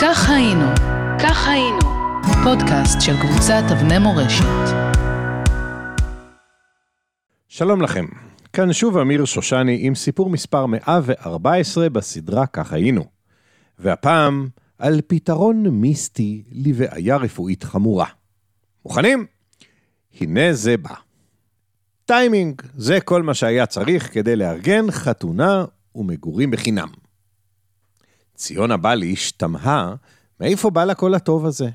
כך היינו, כך היינו, פודקאסט של קבוצת אבני מורשת. שלום לכם, כאן שוב אמיר שושני עם סיפור מספר 114 בסדרה כך היינו. והפעם על פתרון מיסטי לבעיה רפואית חמורה. מוכנים? הנה זה בא. טיימינג, זה כל מה שהיה צריך כדי לארגן חתונה ומגורים בחינם. ציונה בליש תמהה מאיפה בא לה כל הטוב הזה.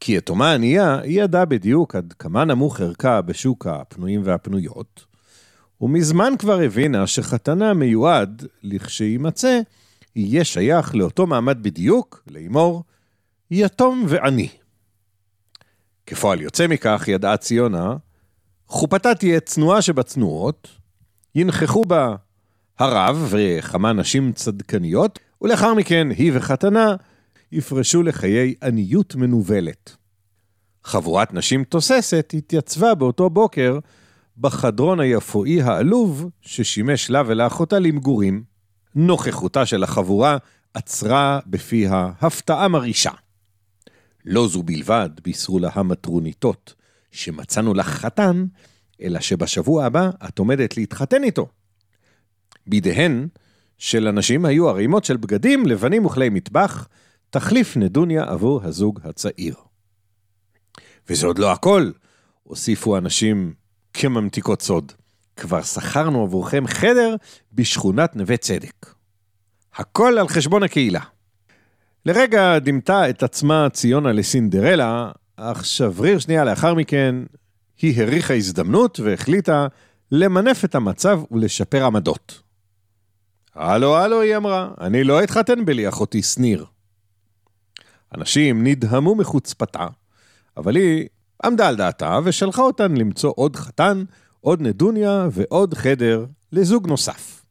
כי יתומה ענייה, היא ידעה בדיוק עד כמה נמוך ערכה בשוק הפנויים והפנויות, ומזמן כבר הבינה שחתנה מיועד, לכשיימצא, יהיה שייך לאותו מעמד בדיוק, לאמור, יתום ועני. כפועל יוצא מכך, ידעה ציונה, חופתה תהיה צנועה שבצנועות, ינכחו בה הרב וכמה נשים צדקניות, ולאחר מכן היא וחתנה יפרשו לחיי עניות מנוולת. חבורת נשים תוססת התייצבה באותו בוקר בחדרון היפואי העלוב ששימש לה ולאחותה למגורים. נוכחותה של החבורה עצרה בפיה הפתעה מרעישה. לא זו בלבד, בישרו לה המטרוניתות, שמצאנו לך חתן, אלא שבשבוע הבא את עומדת להתחתן איתו. בידיהן של הנשים היו ערימות של בגדים לבנים וכלי מטבח, תחליף נדוניה עבור הזוג הצעיר. וזה עוד לא הכל, הוסיפו הנשים כממתיקות סוד. כבר שכרנו עבורכם חדר בשכונת נווה צדק. הכל על חשבון הקהילה. לרגע דימתה את עצמה ציונה לסינדרלה, אך שבריר שנייה לאחר מכן, היא הריחה הזדמנות והחליטה למנף את המצב ולשפר עמדות. הלו, הלו, היא אמרה, אני לא אתחתן בלי אחותי שניר. אנשים נדהמו מחוצפתה, אבל היא עמדה על דעתה ושלחה אותן למצוא עוד חתן, עוד נדוניה ועוד חדר לזוג נוסף.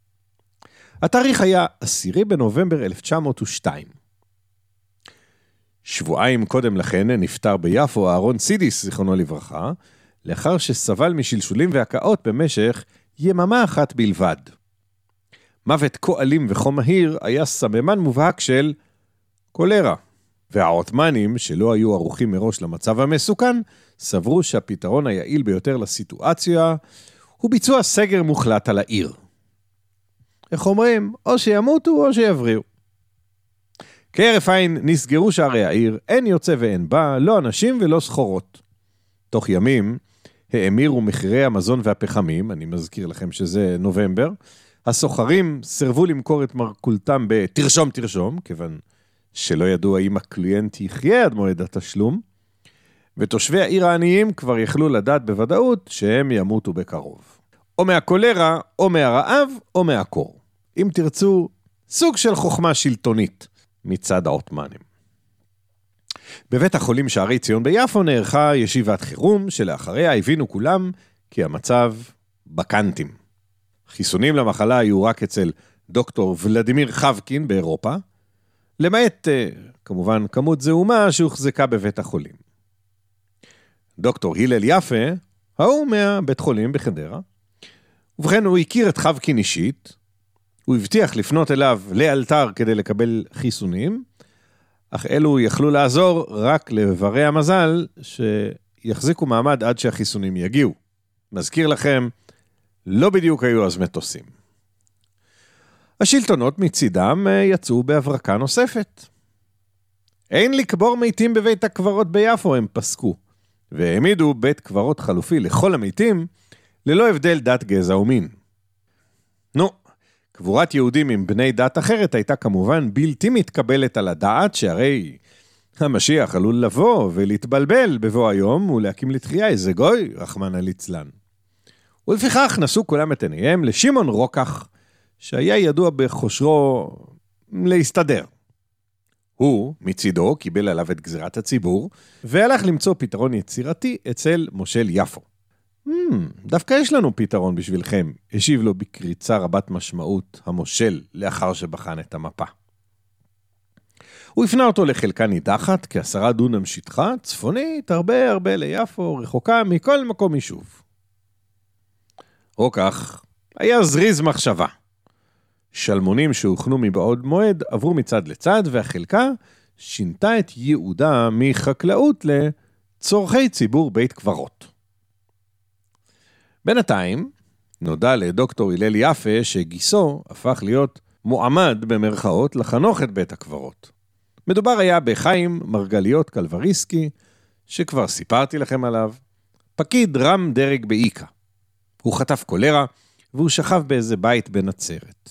התאריך היה 10 בנובמבר 1902. שבועיים קודם לכן נפטר ביפו אהרון סידיס, זיכרונו לברכה, לאחר שסבל משלשולים והקאות במשך יממה אחת בלבד. מוות כה אלים וכה מהיר היה סממן מובהק של קולרה. והעות'מאנים, שלא היו ערוכים מראש למצב המסוכן, סברו שהפתרון היעיל ביותר לסיטואציה הוא ביצוע סגר מוחלט על העיר. איך אומרים? או שימותו או שיבריאו. כהרף עין נסגרו שערי העיר, אין יוצא ואין בא, לא אנשים ולא סחורות. תוך ימים האמירו מחירי המזון והפחמים, אני מזכיר לכם שזה נובמבר, הסוחרים סירבו למכור את מרכולתם ב"תרשום תרשום", כיוון שלא ידעו האם הקליינט יחיה עד מועד התשלום, ותושבי העיר העניים כבר יכלו לדעת בוודאות שהם ימותו בקרוב. או מהקולרה, או מהרעב, או מהקור. אם תרצו, סוג של חוכמה שלטונית מצד העות'מאנים. בבית החולים שערי ציון ביפו נערכה ישיבת חירום, שלאחריה הבינו כולם כי המצב בקנטים. חיסונים למחלה היו רק אצל דוקטור ולדימיר חבקין באירופה, למעט, אה, כמובן, כמות זעומה שהוחזקה בבית החולים. דוקטור הלל יפה, ההוא מהבית חולים בחדרה, ובכן, הוא הכיר את חבקין אישית, הוא הבטיח לפנות אליו לאלתר כדי לקבל חיסונים, אך אלו יכלו לעזור רק לברי המזל שיחזיקו מעמד עד שהחיסונים יגיעו. מזכיר לכם, לא בדיוק היו אז מטוסים. השלטונות מצידם אה, יצאו בהברקה נוספת. אין לקבור מתים בבית הקברות ביפו, הם פסקו, והעמידו בית קברות חלופי לכל המתים, ללא הבדל דת, גזע ומין. נו, קבורת יהודים עם בני דת אחרת הייתה כמובן בלתי מתקבלת על הדעת, שהרי המשיח עלול לבוא ולהתבלבל בבוא היום ולהקים לתחייה איזה גוי, רחמנא ליצלן. ולפיכך נשאו כולם את עיניהם לשמעון רוקח, שהיה ידוע בכושרו להסתדר. הוא, מצידו, קיבל עליו את גזירת הציבור, והלך למצוא פתרון יצירתי אצל מושל יפו. Hmm, דווקא יש לנו פתרון בשבילכם, השיב לו בקריצה רבת משמעות המושל לאחר שבחן את המפה. הוא הפנה אותו לחלקה נידחת, כעשרה דונם שטחה, צפונית, הרבה הרבה ליפו, רחוקה מכל מקום יישוב. רוקח היה זריז מחשבה. שלמונים שהוכנו מבעוד מועד עברו מצד לצד, והחלקה, שינתה את ייעודה מחקלאות לצורכי ציבור בית קברות. בינתיים, נודע לדוקטור הלל יפה שגיסו הפך להיות מועמד במרכאות לחנוך את בית הקברות. מדובר היה בחיים מרגליות קלבריסקי, שכבר סיפרתי לכם עליו, פקיד רם דרג באיקה. הוא חטף קולרה, והוא שכב באיזה בית בנצרת.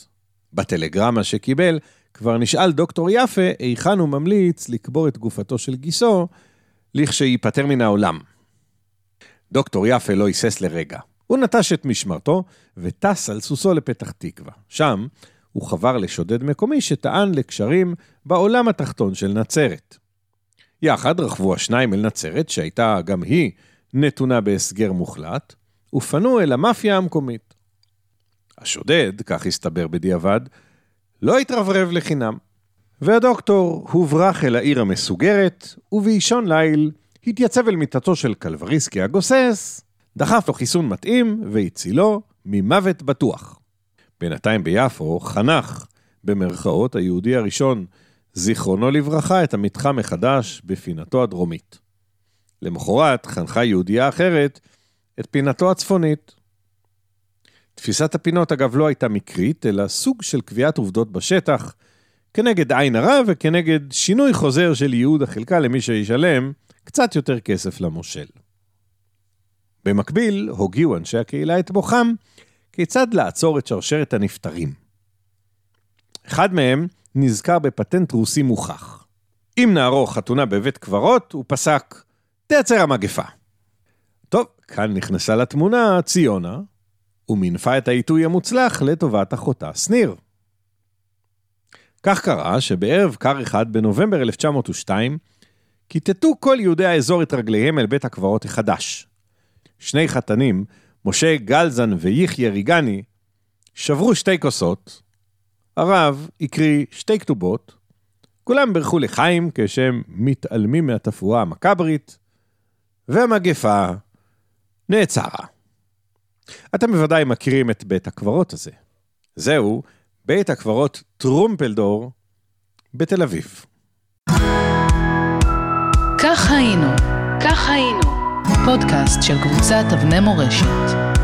בטלגרמה שקיבל, כבר נשאל דוקטור יפה היכן הוא ממליץ לקבור את גופתו של גיסו, לכשייפטר מן העולם. דוקטור יפה לא היסס לרגע. הוא נטש את משמרתו וטס על סוסו לפתח תקווה. שם הוא חבר לשודד מקומי שטען לקשרים בעולם התחתון של נצרת. יחד רכבו השניים אל נצרת, שהייתה גם היא נתונה בהסגר מוחלט, ופנו אל המאפיה המקומית. השודד, כך הסתבר בדיעבד, לא התרברב לחינם, והדוקטור הוברח אל העיר המסוגרת, ובאישון ליל התייצב אל מיטתו של קלבריסקי הגוסס, דחף לו חיסון מתאים והצילו ממוות בטוח. בינתיים ביפו חנך, במרכאות, היהודי הראשון, זיכרונו לברכה, את המתחם מחדש בפינתו הדרומית. למחרת חנכה יהודייה אחרת את פינתו הצפונית. תפיסת הפינות, אגב, לא הייתה מקרית, אלא סוג של קביעת עובדות בשטח, כנגד עין הרע וכנגד שינוי חוזר של ייעוד החלקה למי שישלם קצת יותר כסף למושל. במקביל, הוגיעו אנשי הקהילה את מוחם כיצד לעצור את שרשרת הנפטרים. אחד מהם נזכר בפטנט רוסי מוכח. אם נערוך חתונה בבית קברות, הוא פסק, תייצר המגפה. טוב, כאן נכנסה לתמונה ציונה, ומינפה את העיתוי המוצלח לטובת אחותה שניר. כך קרה שבערב קר אחד בנובמבר 1902, כיתתו כל יהודי האזור את רגליהם אל בית הקברות החדש. שני חתנים, משה גלזן ויחיא ריגני, שברו שתי כוסות, הרב הקריא שתי כתובות, כולם בירכו לחיים כשהם מתעלמים מהתפאורה המכברית, והמגפה נעצרה. אתם בוודאי מכירים את בית הקברות הזה. זהו בית הקברות טרומפלדור בתל אביב. כך היינו, כך היינו, פודקאסט של קבוצת אבני מורשת.